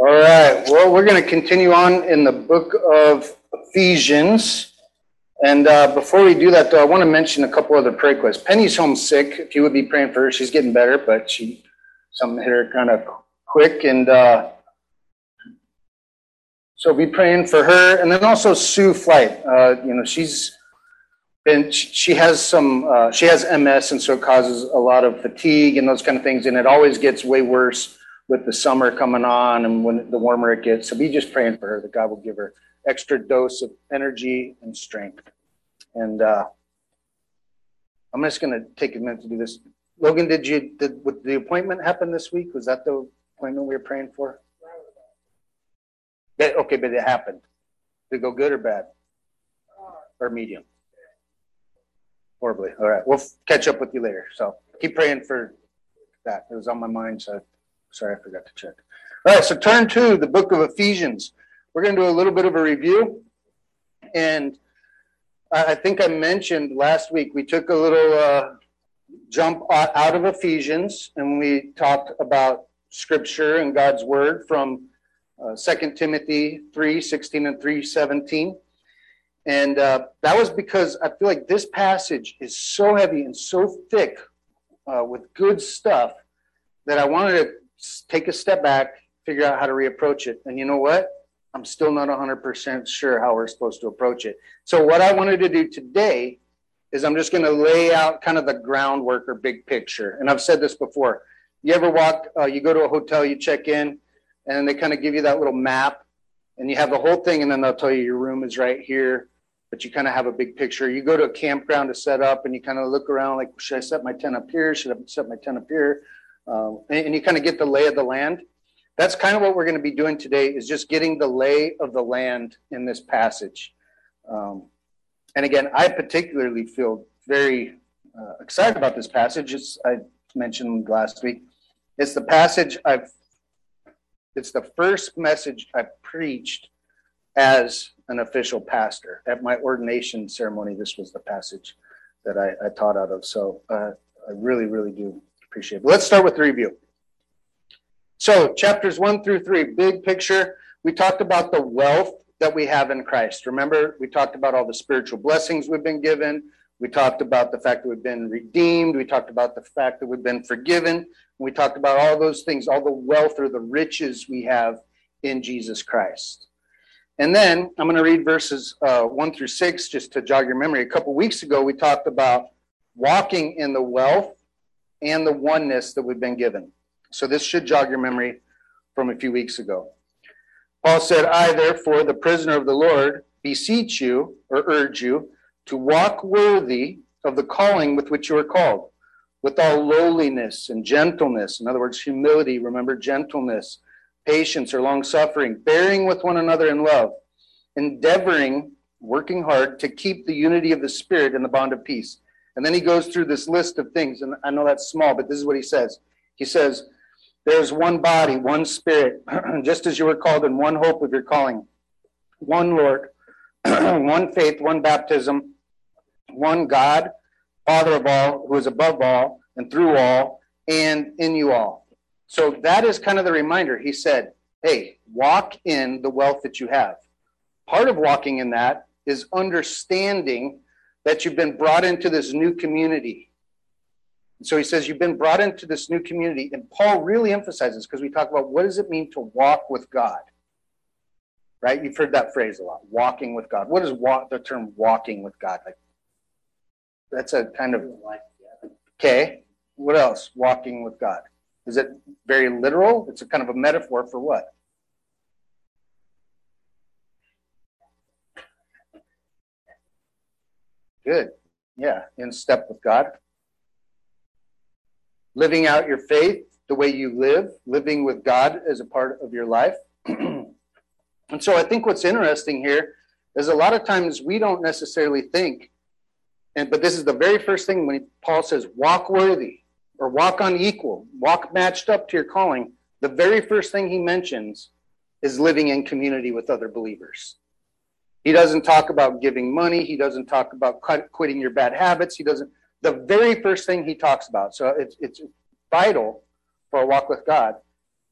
All right. Well, we're going to continue on in the book of Ephesians. And uh, before we do that, though, I want to mention a couple other prayer requests. Penny's homesick. If you would be praying for her, she's getting better, but she something hit her kind of quick. And uh, so be praying for her. And then also Sue Flight. Uh, you know, she's been, she has some, uh, she has MS, and so it causes a lot of fatigue and those kind of things. And it always gets way worse with the summer coming on and when the warmer it gets. So be just praying for her that God will give her extra dose of energy and strength. And uh, I'm just going to take a minute to do this. Logan, did you did with the appointment happen this week? Was that the appointment we were praying for? Okay, but it happened. Did it go good or bad? Or medium? Horribly. All right. We'll catch up with you later. So keep praying for that. It was on my mind, so Sorry, I forgot to check. All right, so turn to the book of Ephesians. We're going to do a little bit of a review. And I think I mentioned last week we took a little uh, jump out of Ephesians and we talked about scripture and God's word from uh, 2 Timothy 3 16 and 3 17. And uh, that was because I feel like this passage is so heavy and so thick uh, with good stuff that I wanted to take a step back, figure out how to reapproach it. And you know what? I'm still not 100% sure how we're supposed to approach it. So, what I wanted to do today is I'm just going to lay out kind of the groundwork or big picture. And I've said this before. You ever walk, uh, you go to a hotel, you check in, and they kind of give you that little map, and you have the whole thing, and then they'll tell you your room is right here, but you kind of have a big picture. You go to a campground to set up, and you kind of look around like, should I set my tent up here? Should I set my tent up here? Um, and, and you kind of get the lay of the land. That's kind of what we're going to be doing today is just getting the lay of the land in this passage. Um, and again, I particularly feel very uh, excited about this passage. As I mentioned last week. It's the passage I've, it's the first message I preached as an official pastor. At my ordination ceremony, this was the passage that I, I taught out of. So uh, I really, really do appreciate it. But let's start with the review. So, chapters one through three, big picture. We talked about the wealth that we have in Christ. Remember, we talked about all the spiritual blessings we've been given. We talked about the fact that we've been redeemed. We talked about the fact that we've been forgiven. We talked about all those things, all the wealth or the riches we have in Jesus Christ. And then I'm going to read verses uh, one through six just to jog your memory. A couple weeks ago, we talked about walking in the wealth and the oneness that we've been given. So this should jog your memory from a few weeks ago. Paul said, I, therefore, the prisoner of the Lord, beseech you or urge you to walk worthy of the calling with which you are called, with all lowliness and gentleness. In other words, humility, remember, gentleness, patience or long suffering, bearing with one another in love, endeavoring, working hard to keep the unity of the Spirit in the bond of peace. And then he goes through this list of things. And I know that's small, but this is what he says. He says, There's one body, one spirit, just as you were called in one hope of your calling, one Lord, one faith, one baptism, one God, Father of all, who is above all and through all and in you all. So that is kind of the reminder. He said, Hey, walk in the wealth that you have. Part of walking in that is understanding that you've been brought into this new community. And so he says, You've been brought into this new community. And Paul really emphasizes because we talk about what does it mean to walk with God? Right? You've heard that phrase a lot walking with God. What is walk, the term walking with God? Like, that's a kind of, okay. What else? Walking with God. Is it very literal? It's a kind of a metaphor for what? Good. Yeah, in step with God. Living out your faith the way you live, living with God as a part of your life. and so I think what's interesting here is a lot of times we don't necessarily think, and but this is the very first thing when Paul says, walk worthy or walk on equal, walk matched up to your calling. The very first thing he mentions is living in community with other believers. He doesn't talk about giving money. He doesn't talk about quitting your bad habits. He doesn't. The very first thing he talks about. So it's it's vital for a walk with God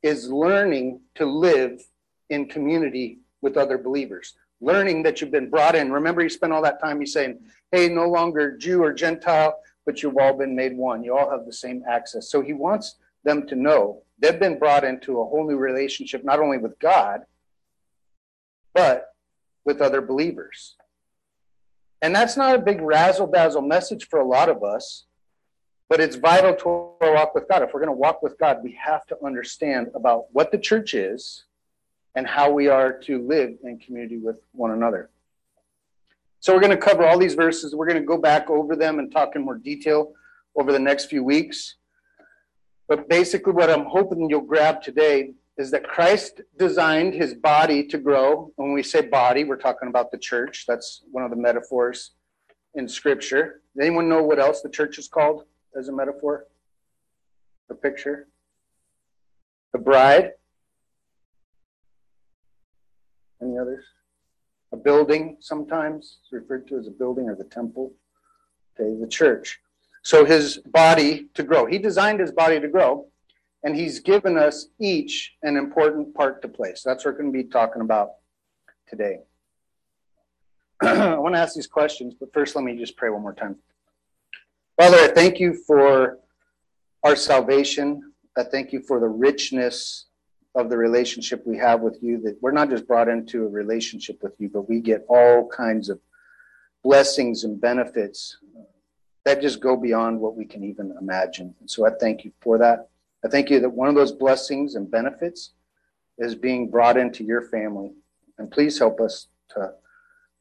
is learning to live in community with other believers. Learning that you've been brought in. Remember, he spent all that time he's saying, hey, no longer Jew or Gentile, but you've all been made one. You all have the same access. So he wants them to know they've been brought into a whole new relationship, not only with God, but with other believers. And that's not a big razzle dazzle message for a lot of us, but it's vital to our walk with God. If we're going to walk with God, we have to understand about what the church is and how we are to live in community with one another. So we're going to cover all these verses. We're going to go back over them and talk in more detail over the next few weeks. But basically, what I'm hoping you'll grab today is that Christ designed his body to grow. When we say body, we're talking about the church. That's one of the metaphors in Scripture. Does anyone know what else the church is called as a metaphor? The picture? The bride? Any others? A building sometimes is referred to as a building or the temple. Okay, the church. So his body to grow. He designed his body to grow, and he's given us each an important part to play. So that's what we're going to be talking about today. I want to ask these questions, but first let me just pray one more time. Father, I thank you for our salvation. I thank you for the richness of the relationship we have with you, that we're not just brought into a relationship with you, but we get all kinds of blessings and benefits that just go beyond what we can even imagine. And so I thank you for that. I thank you that one of those blessings and benefits is being brought into your family. And please help us to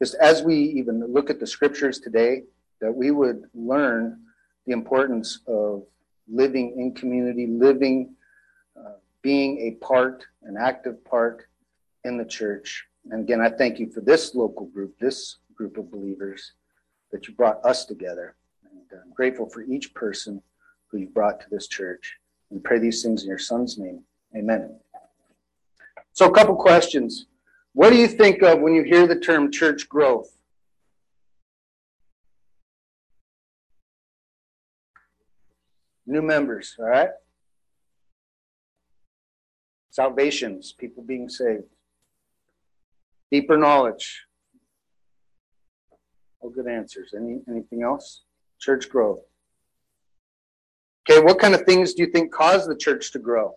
just as we even look at the scriptures today, that we would learn the importance of living in community, living uh, being a part, an active part in the church. And again, I thank you for this local group, this group of believers that you brought us together. And I'm grateful for each person who you brought to this church. We pray these things in your son's name. Amen. So, a couple questions. What do you think of when you hear the term church growth? New members, all right? salvations, people being saved, deeper knowledge. All good answers. Any anything else? Church growth. Okay, what kind of things do you think cause the church to grow?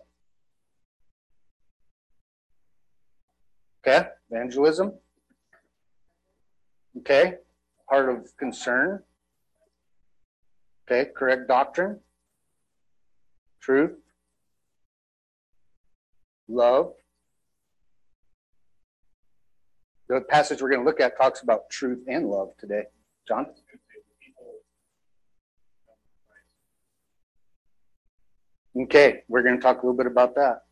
Okay, evangelism. Okay, part of concern. Okay, correct doctrine. Truth love. The passage we're going to look at talks about truth and love today. John? Okay, we're going to talk a little bit about that.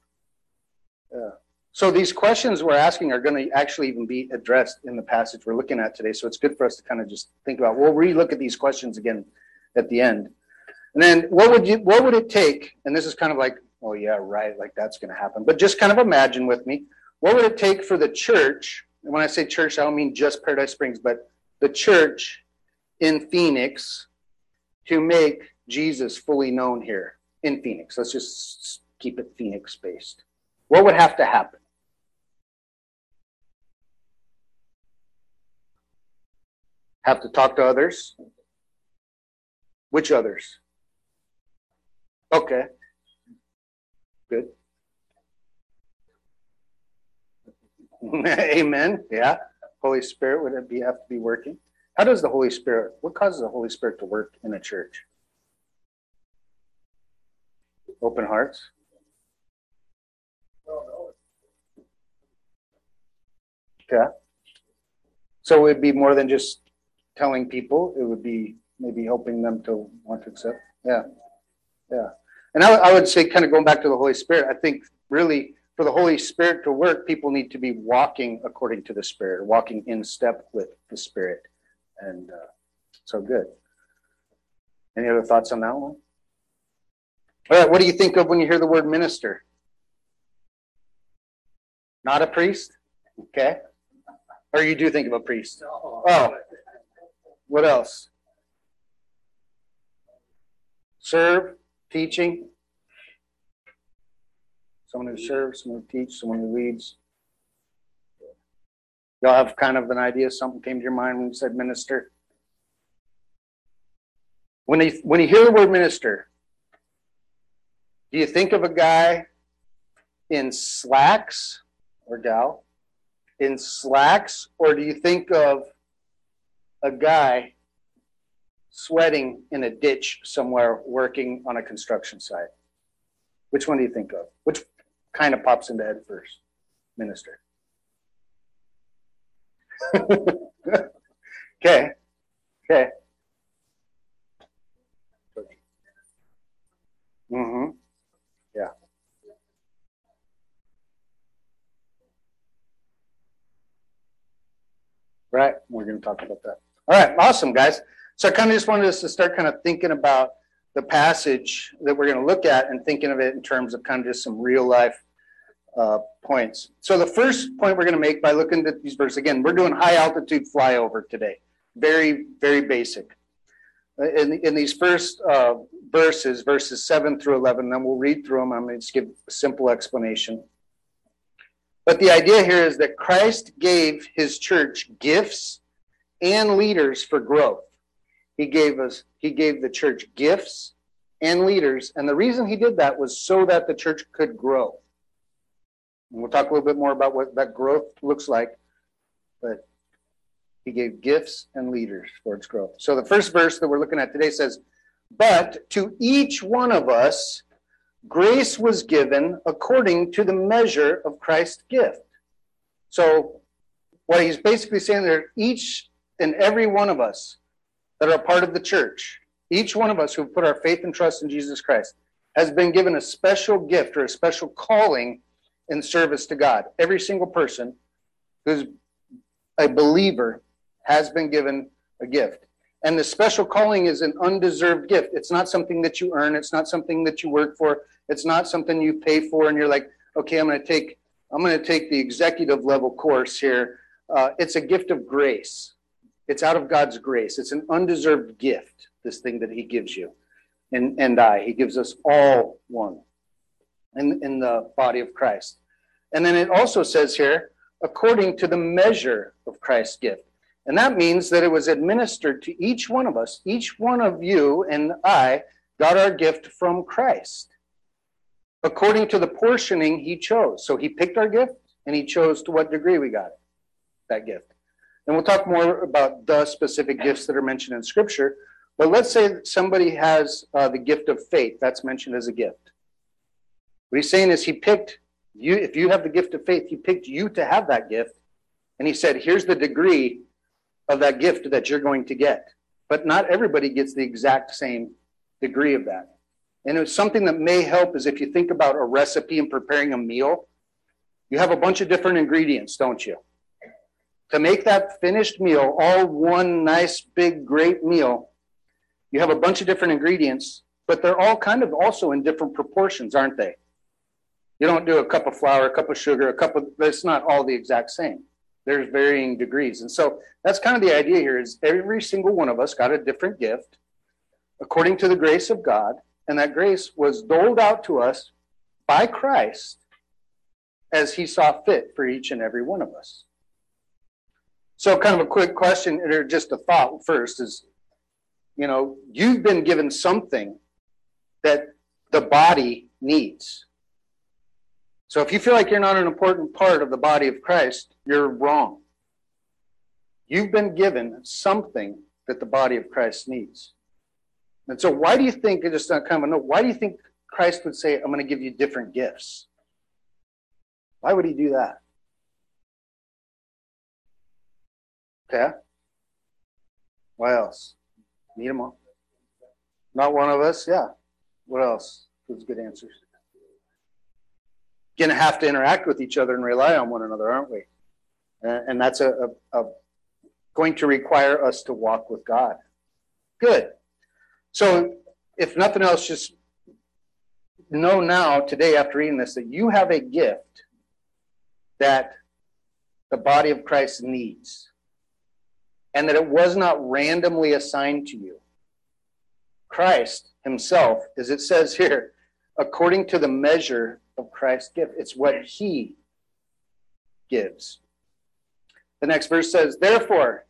Yeah. So these questions we're asking are going to actually even be addressed in the passage we're looking at today. So it's good for us to kind of just think about. We'll relook at these questions again at the end. And then what would you what would it take? And this is kind of like oh yeah, right, like that's going to happen. But just kind of imagine with me, what would it take for the church? And when I say church, I don't mean just Paradise Springs, but the church in Phoenix to make Jesus fully known here in Phoenix. Let's just keep it Phoenix based. What would have to happen? Have to talk to others? Which others? Okay. Good. Amen. Yeah. Holy Spirit would it be have to be working? How does the Holy Spirit what causes the Holy Spirit to work in a church? Open hearts. Yeah. So it would be more than just telling people. It would be maybe helping them to want to accept. Yeah. Yeah. And I, I would say, kind of going back to the Holy Spirit, I think really for the Holy Spirit to work, people need to be walking according to the Spirit, walking in step with the Spirit. And uh, so good. Any other thoughts on that one? All right, what do you think of when you hear the word minister? Not a priest? Okay. Or you do think of a priest? Oh. What else? Serve? teaching, Someone who serves, someone who teaches, someone who leads. Y'all have kind of an idea, something came to your mind when you said minister? When you, when you hear the word minister, do you think of a guy in slacks or gal in slacks, or do you think of a guy sweating in a ditch somewhere working on a construction site? Which one do you think of? Which kind of pops into head first? Minister. okay. Okay. Mm-hmm. Yeah. Right. We're going to talk about that. All right. Awesome, guys. So I kind of just wanted us to start kind of thinking about the passage that we're going to look at and thinking of it in terms of kind of just some real life uh, points. So the first point we're going to make by looking at these verses again, we're doing high altitude flyover today. Very, very basic. Uh, in, in these first uh, verses, verses 7 through 11, then we'll read through them. I'm going to just give a simple explanation. But the idea here is that Christ gave his church gifts and leaders for growth. He gave us, he gave the church gifts and leaders. And the reason he did that was so that the church could grow. And we'll talk a little bit more about what that growth looks like. But he gave gifts and leaders for its growth. So the first verse that we're looking at today says, But to each one of us, grace was given according to the measure of Christ's gift. So, what he's basically saying there, each and every one of us that are part of the church, each one of us who put our faith and trust in Jesus Christ, has been given a special gift or a special calling in service to God. Every single person who's a believer has been given a gift. And the special calling is an undeserved gift. It's not something that you earn. It's not something that you work for. It's not something you pay for and you're like, okay, I'm going to take I'm going to take the executive level course here. Uh, it's a gift of grace. It's out of God's grace. It's an undeserved gift, this thing that He gives you. And, and I, He gives us all one in, in the body of Christ. And then it also says here, according to the measure of Christ's gift. And that means that it was administered to each one of us. Each one of you and I got our gift from Christ according to the portioning he chose. So he picked our gift and he chose to what degree we got it, that gift. And we'll talk more about the specific gifts that are mentioned in Scripture. But let's say somebody has uh, the gift of faith, that's mentioned as a gift. What he's saying is he picked you, if you have the gift of faith, he picked you to have that gift. And he said, here's the degree of that gift that you're going to get. But not everybody gets the exact same degree of that. And it's something that may help is if you think about a recipe and preparing a meal, you have a bunch of different ingredients, don't you? To make that finished meal, all one nice, big, great meal, you have a bunch of different ingredients, but they're all kind of also in different proportions, aren't they? You don't do a cup of flour, a cup of sugar, a cup of, it's not all the exact same. There's varying degrees. And so that's kind of the idea here is every single one of us got a different gift according to the grace of God and that grace was doled out to us by Christ as he saw fit for each and every one of us. So, kind of a quick question, or just a thought first is you know, you've been given something that the body needs. So, if you feel like you're not an important part of the body of Christ, you're wrong. You've been given something that the body of Christ needs. And so, why do you think, just kind of a note, why do you think Christ would say, I'm going to give you different gifts? Why would he do that? Okay. Why else? Need them all? Not one of us? Yeah. What else? Those good answers. Going to have to interact with each other and rely on one another, aren't we? And that's a, a, a going to require us to walk with God. Good. So, if nothing else, just know now, today, after reading this, that you have a gift that the body of Christ needs, and that it was not randomly assigned to you. Christ himself, as it says here, according to the measure of Christ's gift. It's what he gives. The next verse says, Therefore,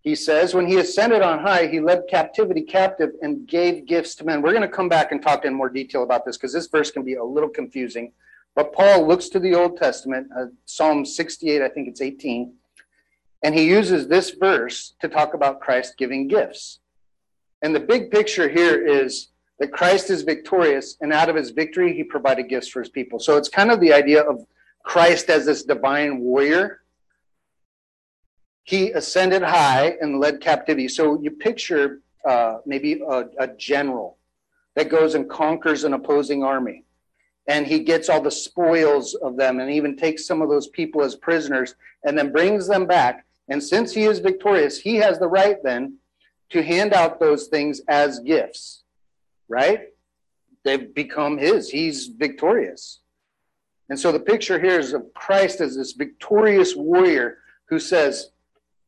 he says, when he ascended on high, he led captivity captive and gave gifts to men. We're going to come back and talk in more detail about this because this verse can be a little confusing. But Paul looks to the Old Testament, uh, Psalm 68, I think it's 18, and he uses this verse to talk about Christ giving gifts. And the big picture here is that Christ is victorious, and out of his victory, he provided gifts for his people. So it's kind of the idea of Christ as this divine warrior. He ascended high and led captivity. So you picture uh, maybe a, a general that goes and conquers an opposing army. And he gets all the spoils of them and even takes some of those people as prisoners and then brings them back. And since he is victorious, he has the right then to hand out those things as gifts, right? They've become his. He's victorious. And so the picture here is of Christ as this victorious warrior who says,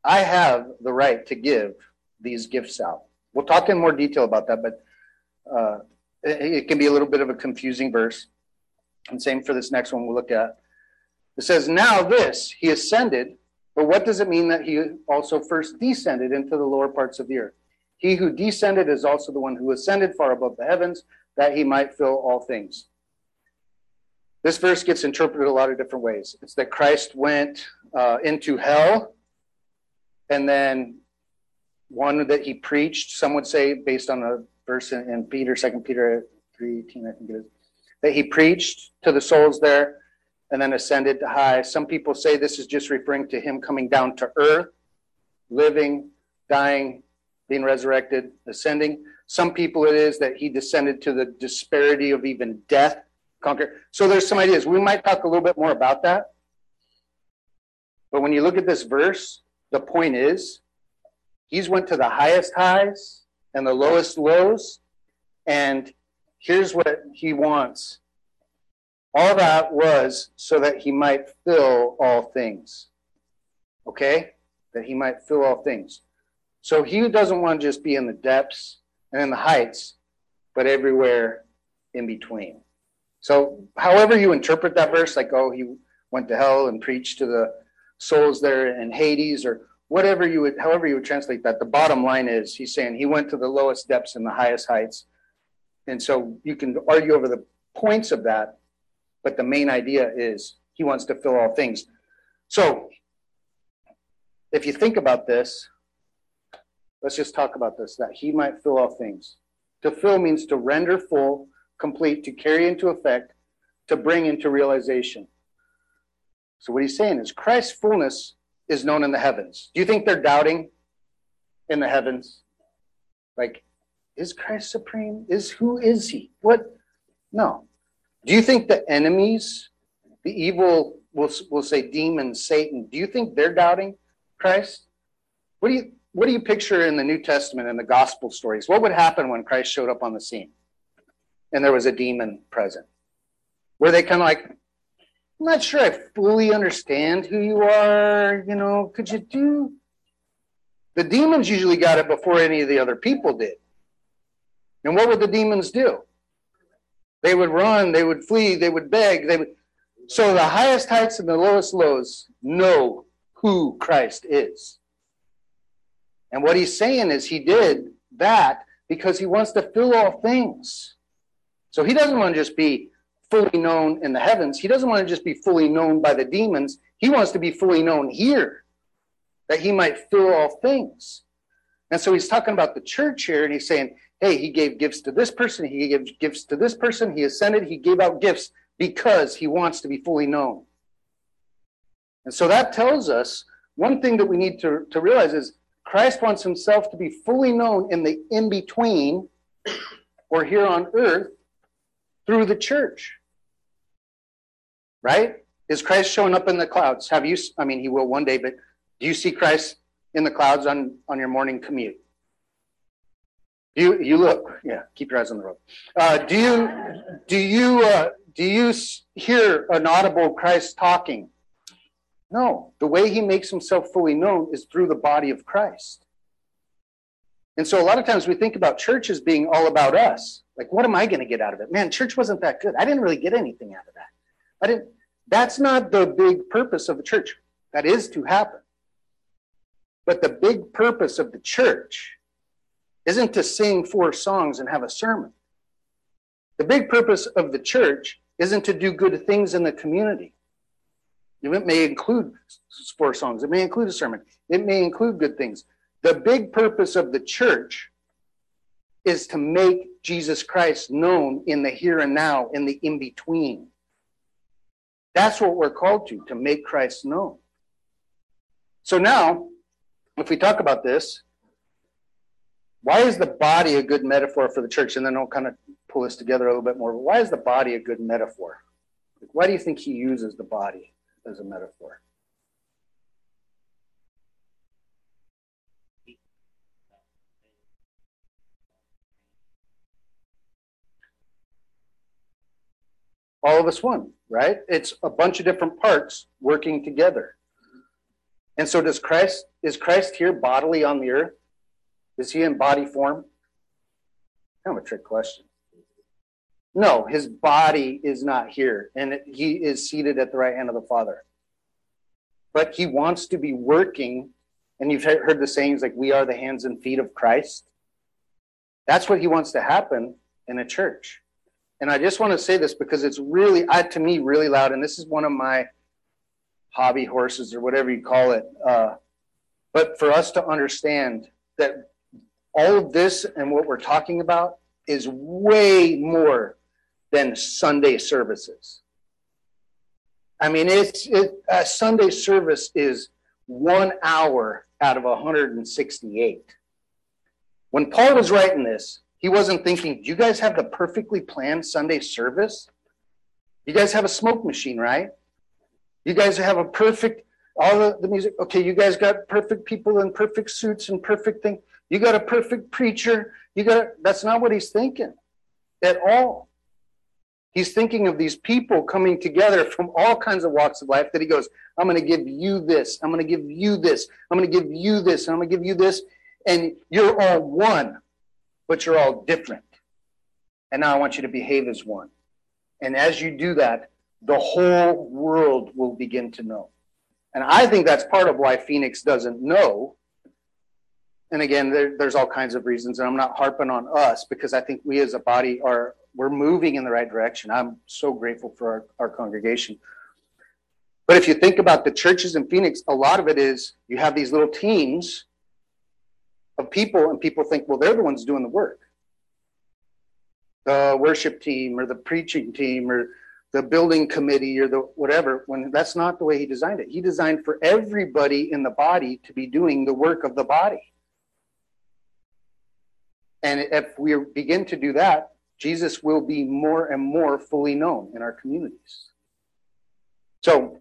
I have the right to give these gifts out. We'll talk in more detail about that, but uh, it, can be a little bit of a confusing verse. And same for this next one we'll look at. It says, Now this, he ascended, but what does it mean that he also first descended into the lower parts of the earth? He who descended is also the one who ascended far above the heavens, that he might fill all things. This verse gets interpreted a lot of different ways. It's that Christ went uh, into hell, and then one that he preached. Some would say, based on a verse in, in Peter, Second Peter three eighteen, I think it is, that he preached to the souls there, and then ascended to high. Some people say this is just referring to him coming down to earth, living, dying, being resurrected, ascending. Some people it is that he descended to the disparity of even death conquer. So there's some ideas. We might talk a little bit more about that. But when you look at this verse, the point is he's went to the highest highs and the lowest lows. And here's what he wants. All that was so that he might fill all things. Okay? That he might fill all things. So he doesn't want to just be in the depths and in the heights, but everywhere in between. So, however you interpret that verse, like, oh, he went to hell and preached to the souls there in Hades, or whatever you would, however you would translate that, the bottom line is he's saying he went to the lowest depths and the highest heights. And so you can argue over the points of that, but the main idea is he wants to fill all things. So, if you think about this, let's just talk about this that he might fill all things. To fill means to render full complete, to carry into effect, to bring into realization. So what he's saying is Christ's fullness is known in the heavens. Do you think they're doubting in the heavens? Like, is Christ supreme? Is who is he? What? No. Do you think the enemies, the evil, will will say demons, Satan? Do you think they're doubting Christ? What do you what do you picture in the New Testament and the gospel stories? What would happen when Christ showed up on the scene? and there was a demon present. Were they kind of like, I'm not sure I fully understand who you are. You know, could you do? The demons usually got it before any of the other people did. And what would the demons do? They would run, they would flee, they would beg. They would. So the highest heights and the lowest lows know who Christ is. And what he's saying is he did that because he wants to fill all things. So he doesn't want to just be fully known in the heavens. He doesn't want to just be fully known by the demons. He wants to be fully known here, that he might fill all things. And so he's talking about the church here, and he's saying, hey, he gave gifts to this person, he gave gifts to this person, he ascended, he gave out gifts because he wants to be fully known. And so that tells us one thing that we need to, to realize is Christ wants himself to be fully known in the in between or here on earth through the church. Right? Is Christ showing up in the clouds? Have you, I mean, he will one day, but do you see Christ in the clouds on, on your morning commute? You, you look, yeah, keep your eyes on the road. Uh, do you, do you, uh, do you hear an audible Christ talking? No. The way he makes himself fully known is through the body of Christ. And so a lot of times we think about church as being all about us. Like, what am I going to get out of it? Man, church wasn't that good. I didn't really get anything out of that. I didn't. That's not the big purpose of the church. That is to happen. But the big purpose of the church isn't to sing four songs and have a sermon. The big purpose of the church isn't to do good things in the community. It may include four songs, it may include a sermon, it may include good things. The big purpose of the church is to make Jesus Christ known in the here and now, in the in between. That's what we're called to, to make Christ known. So now, if we talk about this, why is the body a good metaphor for the church? And then I'll kind of pull this together a little bit more. But why is the body a good metaphor? Why do you think he uses the body as a metaphor? all of us one, right? It's a bunch of different parts working together. And so does Christ is Christ here bodily on the earth? Is he in body form? Kind of a trick question. No, his body is not here, and he is seated at the right hand of the Father. But he wants to be working, and you've heard the sayings like, We are the hands and feet of Christ. That's what he wants to happen in a church. And I just want to say this because it's really, to me, really loud. And this is one of my hobby horses or whatever you call it. Uh, but for us to understand that all of this and what we're talking about is way more than Sunday services. I mean, it's it, a Sunday service is one hour out of 168. When Paul was writing this, he wasn't thinking, do you guys have the perfectly planned Sunday service? You guys have a smoke machine, right? You guys have a perfect, all the, the music. Okay, you guys got perfect people in perfect suits and perfect thing. You got a perfect preacher. You got, that's not what he's thinking at all. He's thinking of these people coming together from all kinds of walks of life that he goes, I'm going to give you this. I'm going to give you this. I'm going to give you this. I'm going to give you this. And you're all one but you're all different. And now I want you to behave as one. And as you do that, the whole world will begin to know. And I think that's part of why Phoenix doesn't know. And again, there, there's all kinds of reasons, and I'm not harping on us because I think we as a body are we're moving in the right direction. I'm so grateful for our, our congregation. But if you think about the churches in Phoenix, a lot of it is you have these little teams of people, and people think, well, they're the ones doing the work. The worship team or the preaching team or the building committee or the whatever, when that's not the way he designed it. He designed for everybody in the body to be doing the work of the body. And if we begin to do that, Jesus will be more and more fully known in our communities. So,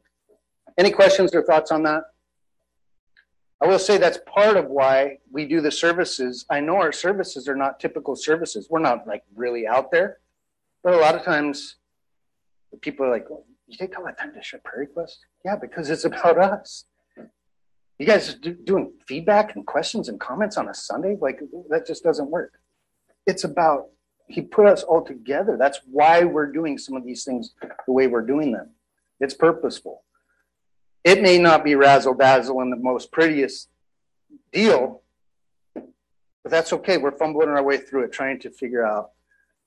any questions or thoughts on that? I will say that's part of why we do the services. I know our services are not typical services. We're not like really out there, but a lot of times people are like, "You take all that time to share prayer requests?" Yeah, because it's about us. You guys do, doing feedback and questions and comments on a Sunday? Like that just doesn't work. It's about He put us all together. That's why we're doing some of these things the way we're doing them. It's purposeful. It may not be razzle dazzle and the most prettiest deal, but that's okay. We're fumbling our way through it, trying to figure out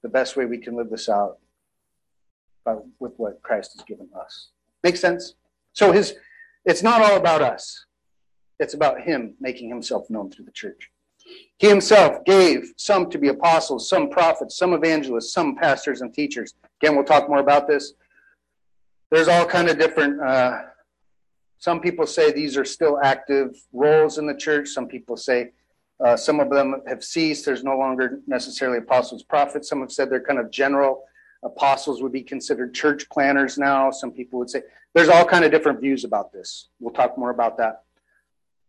the best way we can live this out with what Christ has given us. Make sense? So his it's not all about us. It's about him making himself known through the church. He himself gave some to be apostles, some prophets, some evangelists, some pastors and teachers. Again, we'll talk more about this. There's all kind of different uh, some people say these are still active roles in the church. Some people say uh, some of them have ceased. There's no longer necessarily apostles, prophets. Some have said they're kind of general apostles would be considered church planters now. Some people would say there's all kind of different views about this. We'll talk more about that.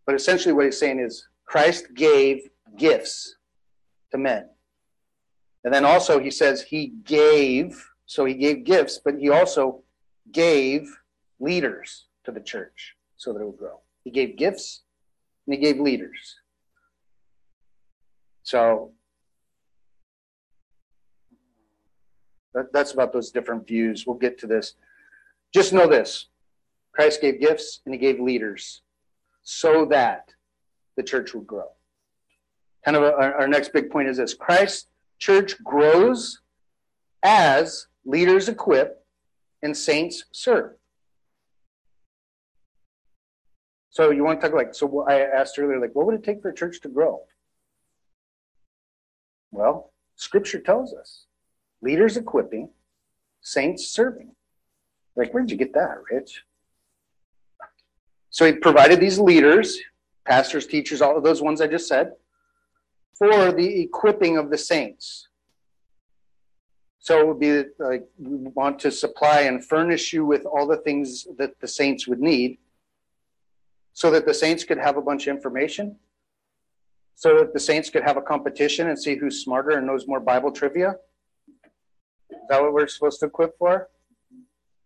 But essentially, what he's saying is Christ gave gifts to men. And then also, he says he gave, so he gave gifts, but he also gave leaders to the church so that it would grow. He gave gifts and he gave leaders. So that, that's about those different views. We'll get to this. Just know this Christ gave gifts and he gave leaders so that the church would grow. Kind of a, our, next big point is this Christ church grows as leaders equip and saints serve. So you want to talk like so I asked earlier like what would it take for a church to grow? Well, scripture tells us leaders equipping, saints serving. Like, where'd you get that, Rich? So he provided these leaders, pastors, teachers, all of those ones I just said, for the equipping of the saints. So it would be like we want to supply and furnish you with all the things that the saints would need so that the saints could have a bunch of information, so that the saints could have a competition and see who's smarter and knows more Bible trivia. Is that what we're supposed to equip for?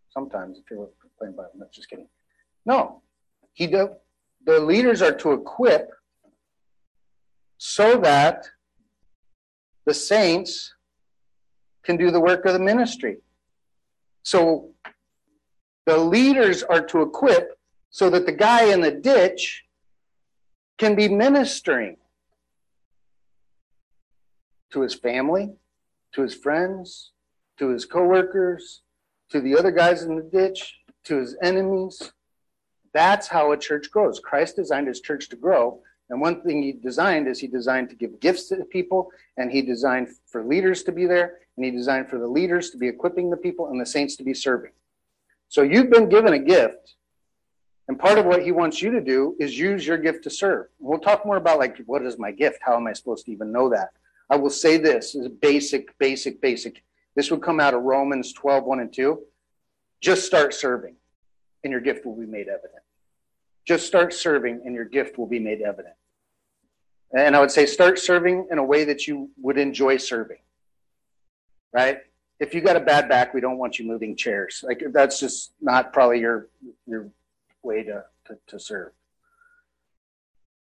Sometimes, if you're playing Bible, no, just kidding. No, he do, the leaders are to equip so that the saints can do the work of the ministry. So the leaders are to equip so that the guy in the ditch can be ministering to his family, to his friends, to his coworkers, to the other guys in the ditch, to his enemies. That's how a church grows. Christ designed his church to grow and one thing he designed is he designed to give gifts to people, and he designed for leaders to be there, and he designed for the leaders to be equipping the people and the saints to be serving. So you've been given a gift, and part of what he wants you to do is use your gift to serve. We'll talk more about like what is my gift? How am I supposed to even know that? I will say this is basic, basic, basic. This would come out of Romans 12, 1 and 2. Just start serving, and your gift will be made evident. Just start serving and your gift will be made evident. And I would say start serving in a way that you would enjoy serving. Right? If you got a bad back, we don't want you moving chairs. Like that's just not probably your your way to, to, to serve.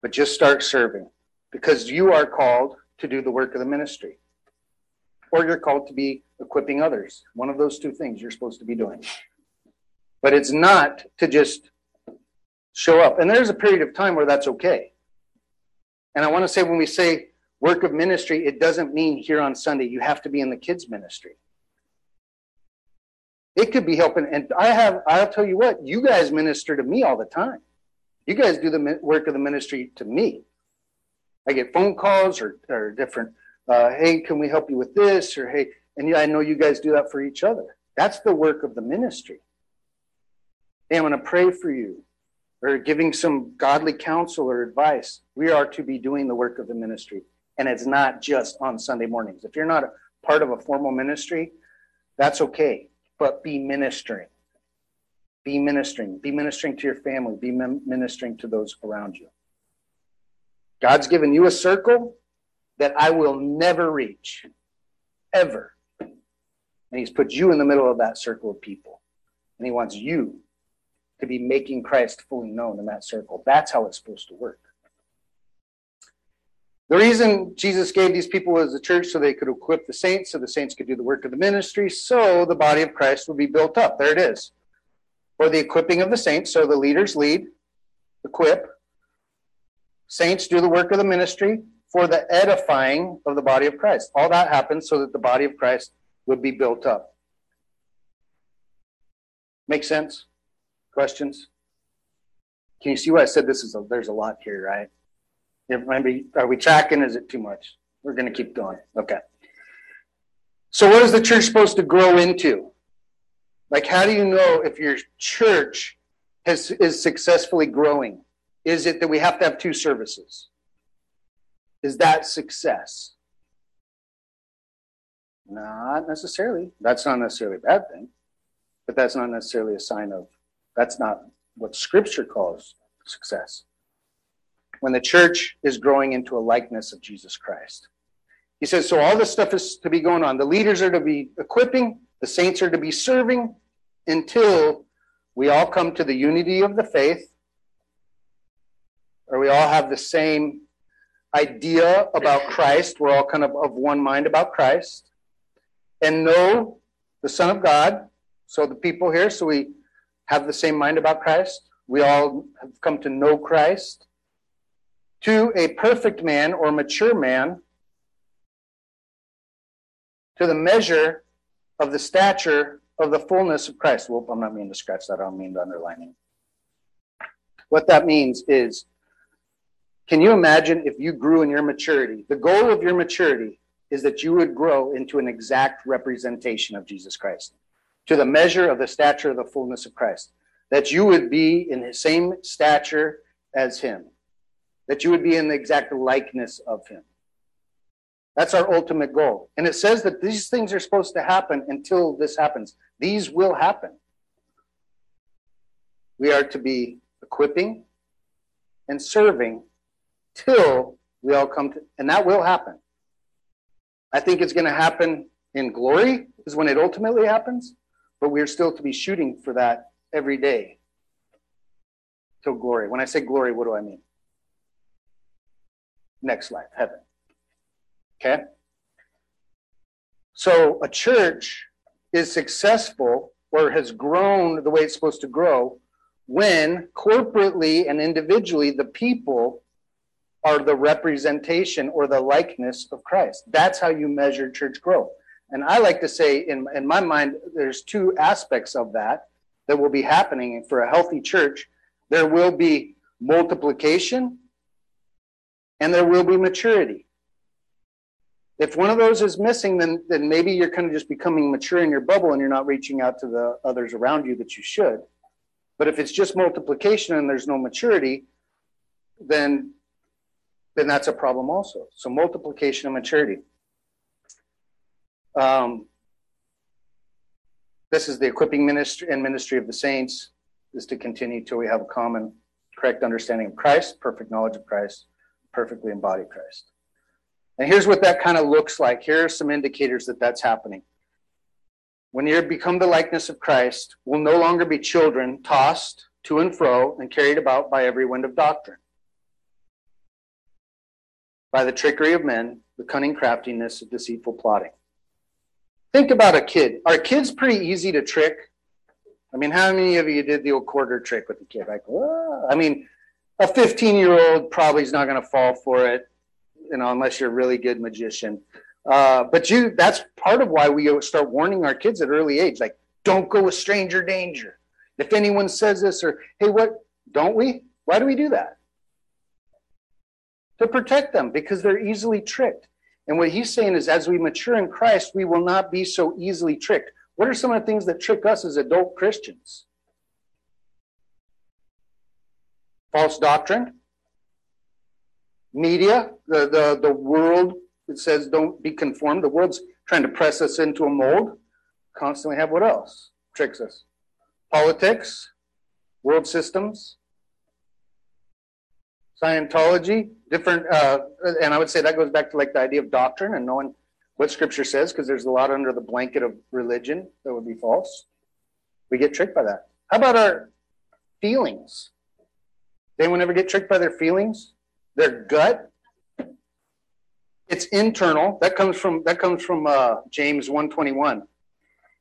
But just start serving because you are called to do the work of the ministry. Or you're called to be equipping others. One of those two things you're supposed to be doing. But it's not to just show up. And there's a period of time where that's okay. And I want to say when we say work of ministry, it doesn't mean here on Sunday you have to be in the kids' ministry. It could be helping. And I have, I'll tell you what, you guys minister to me all the time. You guys do the work of the ministry to me. I get phone calls or, or different, uh, hey, can we help you with this? Or hey, and I know you guys do that for each other. That's the work of the ministry. Hey, I'm going to pray for you or giving some godly counsel or advice. We are to be doing the work of the ministry. And it's not just on Sunday mornings. If you're not a part of a formal ministry, that's okay. But be ministering. Be ministering. Be ministering to your family. Be ministering to those around you. God's given you a circle that I will never reach, ever. And He's put you in the middle of that circle of people. And He wants you to be making Christ fully known in that circle. That's how it's supposed to work. The reason Jesus gave these people as a church so they could equip the saints, so the saints could do the work of the ministry, so the body of Christ would be built up. There it is. For the equipping of the saints, so the leaders lead, equip, saints do the work of the ministry for the edifying of the body of Christ. All that happens so that the body of Christ would be built up. Make sense? Questions? Can you see why I said this is a, there's a lot here, right? Maybe are we tracking? Is it too much? We're going to keep going. Okay. So, what is the church supposed to grow into? Like, how do you know if your church has, is successfully growing? Is it that we have to have two services? Is that success? Not necessarily. That's not necessarily a bad thing, but that's not necessarily a sign of that's not what Scripture calls success. When the church is growing into a likeness of Jesus Christ. He says, so all this stuff is to be going on. The leaders are to be equipping, the saints are to be serving until we all come to the unity of the faith, or we all have the same idea about Christ. We're all kind of of one mind about Christ. And know the Son of God. So the people here, so we have the same mind about Christ. We all have come to know Christ. To a perfect man or mature man, to the measure of the stature of the fullness of Christ. Well, I'm not meaning to scratch that, I don't mean to underline it. What that means is can you imagine if you grew in your maturity? The goal of your maturity is that you would grow into an exact representation of Jesus Christ, to the measure of the stature of the fullness of Christ, that you would be in the same stature as him, that you would be in the exact likeness of him. That's our ultimate goal. And it says that these things are supposed to happen until this happens. These will happen. We are to be equipping and serving till we all come to, and that will happen. I think it's going to happen in glory, is when it ultimately happens, but we're still to be shooting for that every day till glory. When I say glory, what do I mean? Next life, heaven. Okay? So a church is successful or has grown the way it's supposed to grow when corporately and individually the people are the representation or the likeness of Christ. That's how you measure church growth. And I like to say, in, in my mind, there's two aspects of that that will be happening for a healthy church. There will be multiplication and there will be maturity. If one of those is missing, then, then maybe you're kind of just becoming mature in your bubble and you're not reaching out to the others around you that you should. But if it's just multiplication and there's no maturity, then then that's a problem also. So multiplication and maturity. Um, this is the equipping ministry and ministry of the saints is to continue till we have a common, correct understanding of Christ, perfect knowledge of Christ, perfectly embody Christ. And here's what that kind of looks like. Here are some indicators that that's happening. When you become the likeness of Christ, we'll no longer be children tossed to and fro and carried about by every wind of doctrine by the trickery of men, the cunning craftiness of deceitful plotting. Think about a kid. Are kids pretty easy to trick? I mean, how many of you did the old quarter trick with the kid? Like, oh. I mean, a 15 year old probably is not going to fall for it, you know, unless you're a really good magician. Uh, but you, that's part of why we start warning our kids at early age, like, don't go with stranger danger. If anyone says this or, hey, what, don't we? Why do we do that? to protect them because they're easily tricked. And what he's saying is, as we mature in Christ, we will not be so easily tricked. What are some of the things that trick us as adult Christians? False doctrine, media, the, the, the world, it says don't be conformed. The world's trying to press us into a mold. Constantly have what else? Tricks us. Politics, world systems, Scientology, different, uh, and I would say that goes back to like the idea of doctrine and knowing what Scripture says, because there's a lot under the blanket of religion that would be false. We get tricked by that. How about our feelings? Anyone ever get tricked by their feelings? Their gut? It's internal. That comes from that comes from uh, James 121.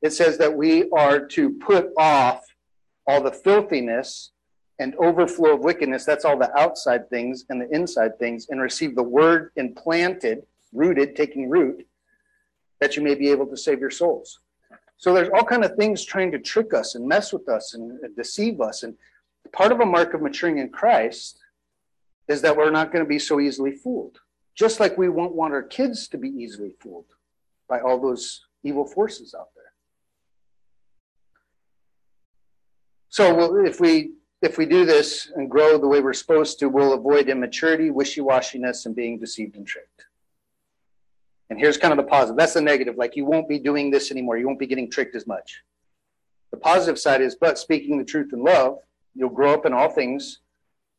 It says that we are to put off all the filthiness and overflow of wickedness, that's all the outside things and the inside things, and receive the word implanted, rooted, taking root, that you may be able to save your souls. So there's all kind of things trying to trick us and mess with us and, deceive us. And part of a mark of maturing in Christ is that we're not going to be so easily fooled. Just like we won't want our kids to be easily fooled by all those evil forces out there. So if we if we do this and grow the way we're supposed to, we'll avoid immaturity, wishy washiness, and being deceived and tricked. And here's kind of the positive. That's the negative. Like you won't be doing this anymore. You won't be getting tricked as much. The positive side is, but speaking the truth in love, you'll grow up in all things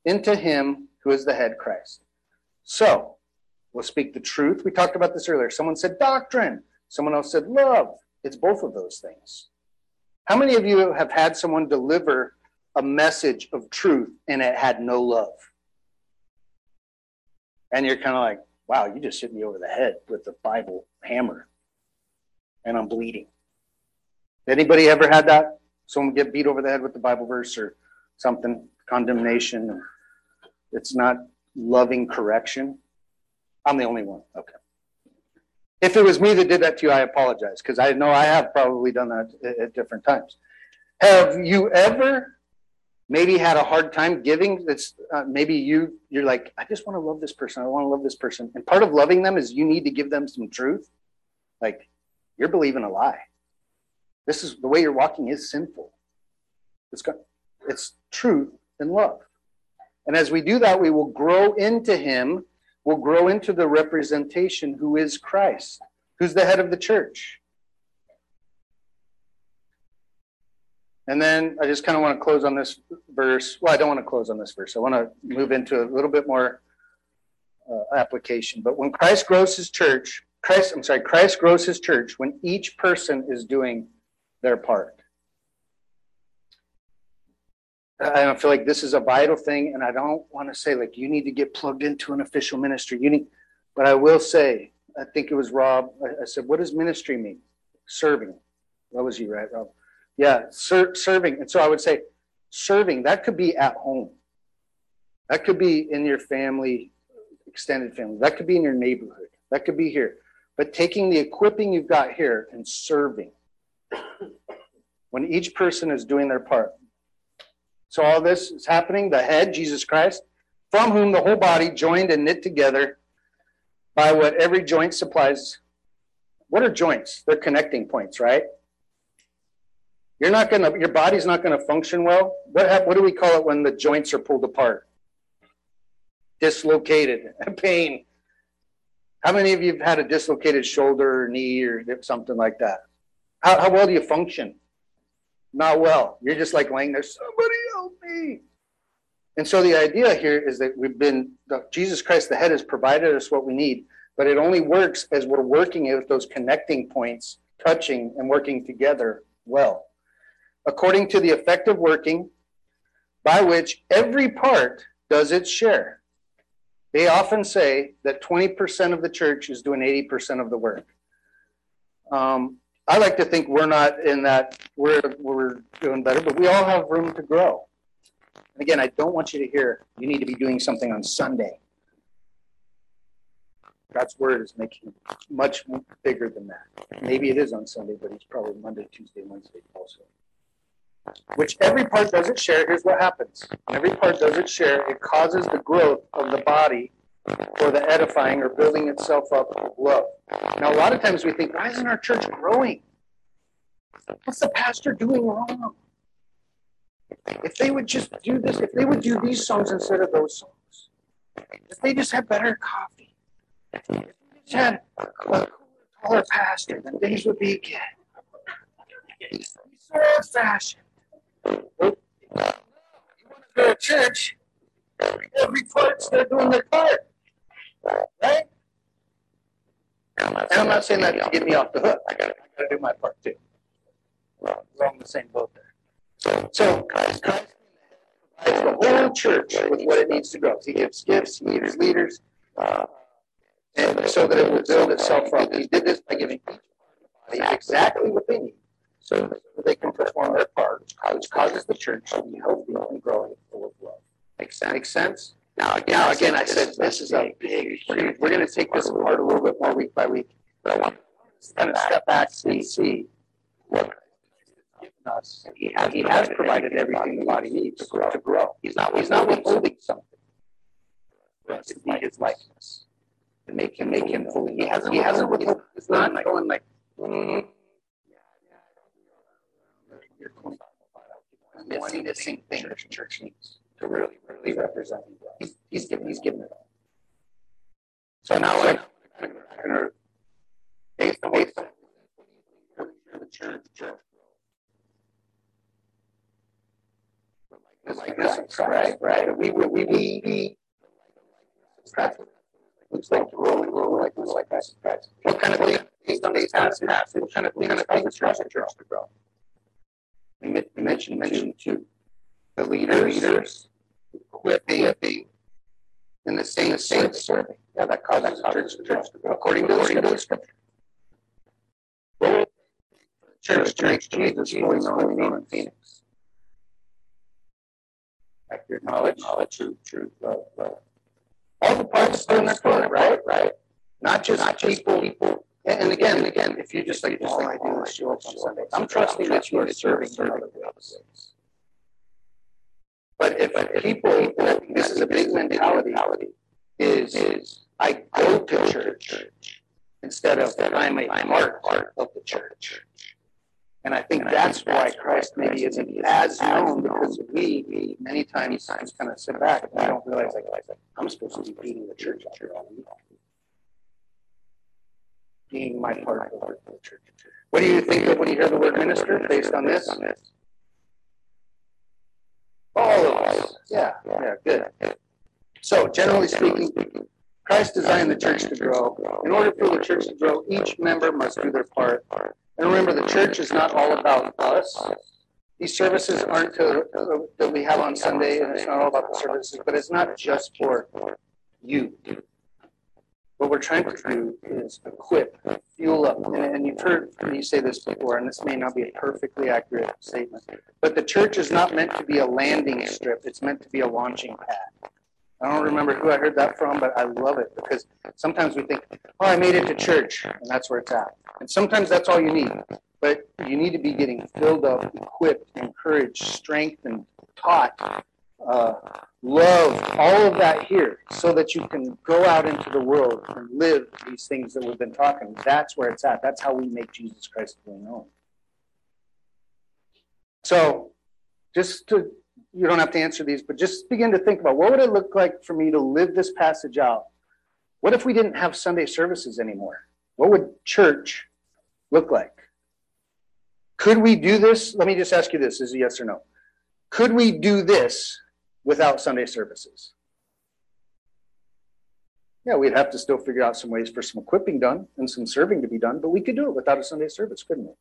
into Him who is the head, Christ. So we'll speak the truth. We talked about this earlier. Someone said doctrine, someone else said love. It's both of those things. How many of you have had someone deliver a message of truth and it had no love. And you're kind of like, wow, you just hit me over the head with the Bible hammer and I'm bleeding. Anybody ever had that? Someone get beat over the head with the Bible verse or something, condemnation. It's not loving correction. I'm the only one. Okay. If it was me that did that to you, I apologize because I know I have probably done that at, different times. Have you ever maybe had a hard time giving that's uh, maybe you you're like i just want to love this person i want to love this person. And part of loving them is you need to give them some truth. Like you're believing a lie. This is the way you're walking is sinful. It's got it's truth and love. And as we do that we will grow into him we'll grow into the representation who is christ who's the head of the church And then I just kind of want to close on this verse. Well, I don't want to close on this verse. I want to move into a little bit more uh, application. But when Christ grows his church, Christ, I'm sorry, Christ grows his church when each person is doing their part. I feel like this is a vital thing, and I don't want to say like you need to get plugged into an official ministry. You need, but I will say, I think it was Rob. I, I said, "What does ministry mean?" Serving. That was you, right, Rob? Yeah, ser- serving. And so I would say serving, that could be at home. That could be in your family, extended family. That could be in your neighborhood. That could be here. But taking the equipping you've got here and serving when each person is doing their part. So all this is happening, the head, Jesus Christ, from whom the whole body joined and knit together by what every joint supplies. What are joints? They're connecting points, right? You're not gonna, your body's not gonna function well. What what do we call it when the joints are pulled apart? Dislocated, pain. How many of you have had a dislocated shoulder or knee or something like that? How, how well do you function? Not well. You're just like laying there, somebody help me. And so the idea here is that we've been, Jesus Christ, the head, has provided us what we need, but it only works as we're working with those connecting points, touching and working together well according to the effective working by which every part does its share. They often say that 20% of the church is doing 80% of the work. Um, I like to think we're not in that, we're, we're doing better, but we all have room to grow. And again, I don't want you to hear you need to be doing something on Sunday. God's word is making much bigger than that. Maybe it is on Sunday, but it's probably Monday, Tuesday, Wednesday also which every part does its share, here's what happens. every part does its share, it causes the growth of the body for the edifying or building itself up of love. Now, a lot of times we think, why isn't our church growing? What's the pastor doing wrong? If they would just do this, if they would do these songs instead of those songs, if they just had better coffee, if they just had a taller pastor, then things would be. He's so old fashioned. You want to go to church, every part's they're doing their part. Right? And I'm not saying that to get me off the hook. I gotta, gotta do my part too. We're on the same boat there. So Christ, Christ provides the whole church with what it needs to grow. He gives gifts, he gives leaders, uh, and so that it will build itself up. He did this by giving each part of the body exactly what they need so they can perform their part, which causes the church to be healthy and growing full of love. Makes sense? Makes sense? Now, again, now, again I said this is a big, we're going we're gonna take this apart a little bit more week by week, but I want to kind of step back, see, see what us. He has, he has provided everything the body needs to grow. To grow. He's not, he's not withholding something for us to be his likeness, to make him, make him fully. He hasn't, he hasn't withheld. It's not like mm-hmm. Mm, missing, missing thing that the church needs to really, really represent. He's, he's given, he's given it all. So now to, based on, the church, the church like this, right, right. We, we, we, we, we looks like to roll and roll like. What kind of thing, based on these passages, what kind of thing is the church to grow? Mentioned, mentioned to the leaders, leaders equipping, and the same, the same serving. Yeah, that causes the church, church to grow according to, according to the scripture. Church, church, Jesus, fully known in Phoenix. Accurate knowledge, knowledge, truth, truth, love, love. All the parts doing their part, right? Right. Not just not just people, people. And again, and again, if you just like, all I I'm trusting that you are serving. But if people, this is a big mentality, is, is I go to church instead of that I'm a part of the church. And I think that's why Christ maybe isn't as known because we many times kind of sit back and I don't realize like I'm supposed to be beating the church out all. Being my part of the church. What do you think of when you hear the word minister based on this? All of us. Yeah, yeah, good. So, generally speaking, Christ designed the church to grow. In order for the church to grow, each member must do their part. And remember, the church is not all about us. These services aren't to, uh, that we have on Sunday, and it's not all about the services, but it's not just for you. What we're trying to do is equip, fuel up. And you've heard me say this before, and this may not be a perfectly accurate statement, but the church is not meant to be a landing strip, it's meant to be a launching pad. I don't remember who I heard that from, but I love it because sometimes we think, oh, I made it to church, and that's where it's at. And sometimes that's all you need. But you need to be getting filled up, equipped, encouraged, strengthened, taught, uh, love, all of that here, so that you can go out into the world and live these things that we've been talking. That's where it's at. That's how we make Jesus Christ fully known. So, just to you don't have to answer these, but just begin to think about what would it look like for me to live this passage out? What if we didn't have Sunday services anymore? What would church look like? Could we do this? Let me just ask you this is a yes or no. Could we do this without Sunday services? Yeah, we'd have to still figure out some ways for some equipping done and some serving to be done, but we could do it without a Sunday service, couldn't we?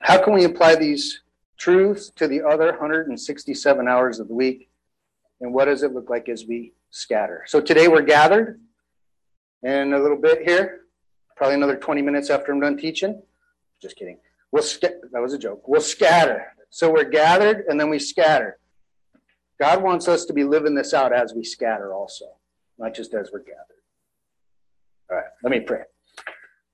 How can we apply these truths to the other 167 hours of the week? And what does it look like as we scatter? So today we're gathered, and a little bit here, probably another 20 minutes after I'm done teaching. Just kidding. We'll sc- that was a joke. We'll scatter. So we're gathered and then we scatter. God wants us to be living this out as we scatter also, not just as we're gathered. All right, let me pray.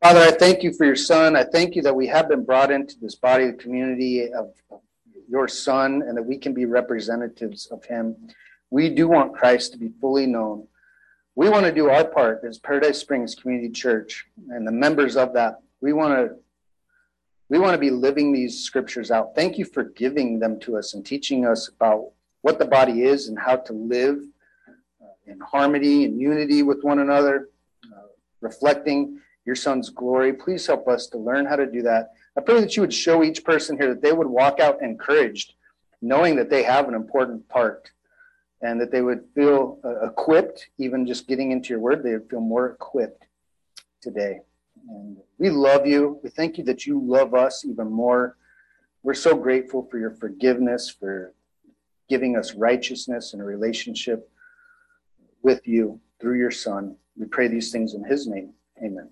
Father, I thank you for your son. I thank you that we have been brought into this body, the community of your son, and that we can be representatives of him. We do want Christ to be fully known. We want to do our part as Paradise Springs Community Church and the members of that. We want to we want to be living these scriptures out. Thank you for giving them to us and teaching us about what the body is and how to live uh, in harmony and unity with one another, uh, reflecting your son's glory. Please help us to learn how to do that. I pray that you would show each person here that they would walk out encouraged, knowing that they have an important part and that they would feel uh, equipped, even just getting into your word, they would feel more equipped today. And we love you. We thank you that you love us even more. We're so grateful for your forgiveness, for giving us righteousness and a relationship with you through your Son. We pray these things in his name. Amen.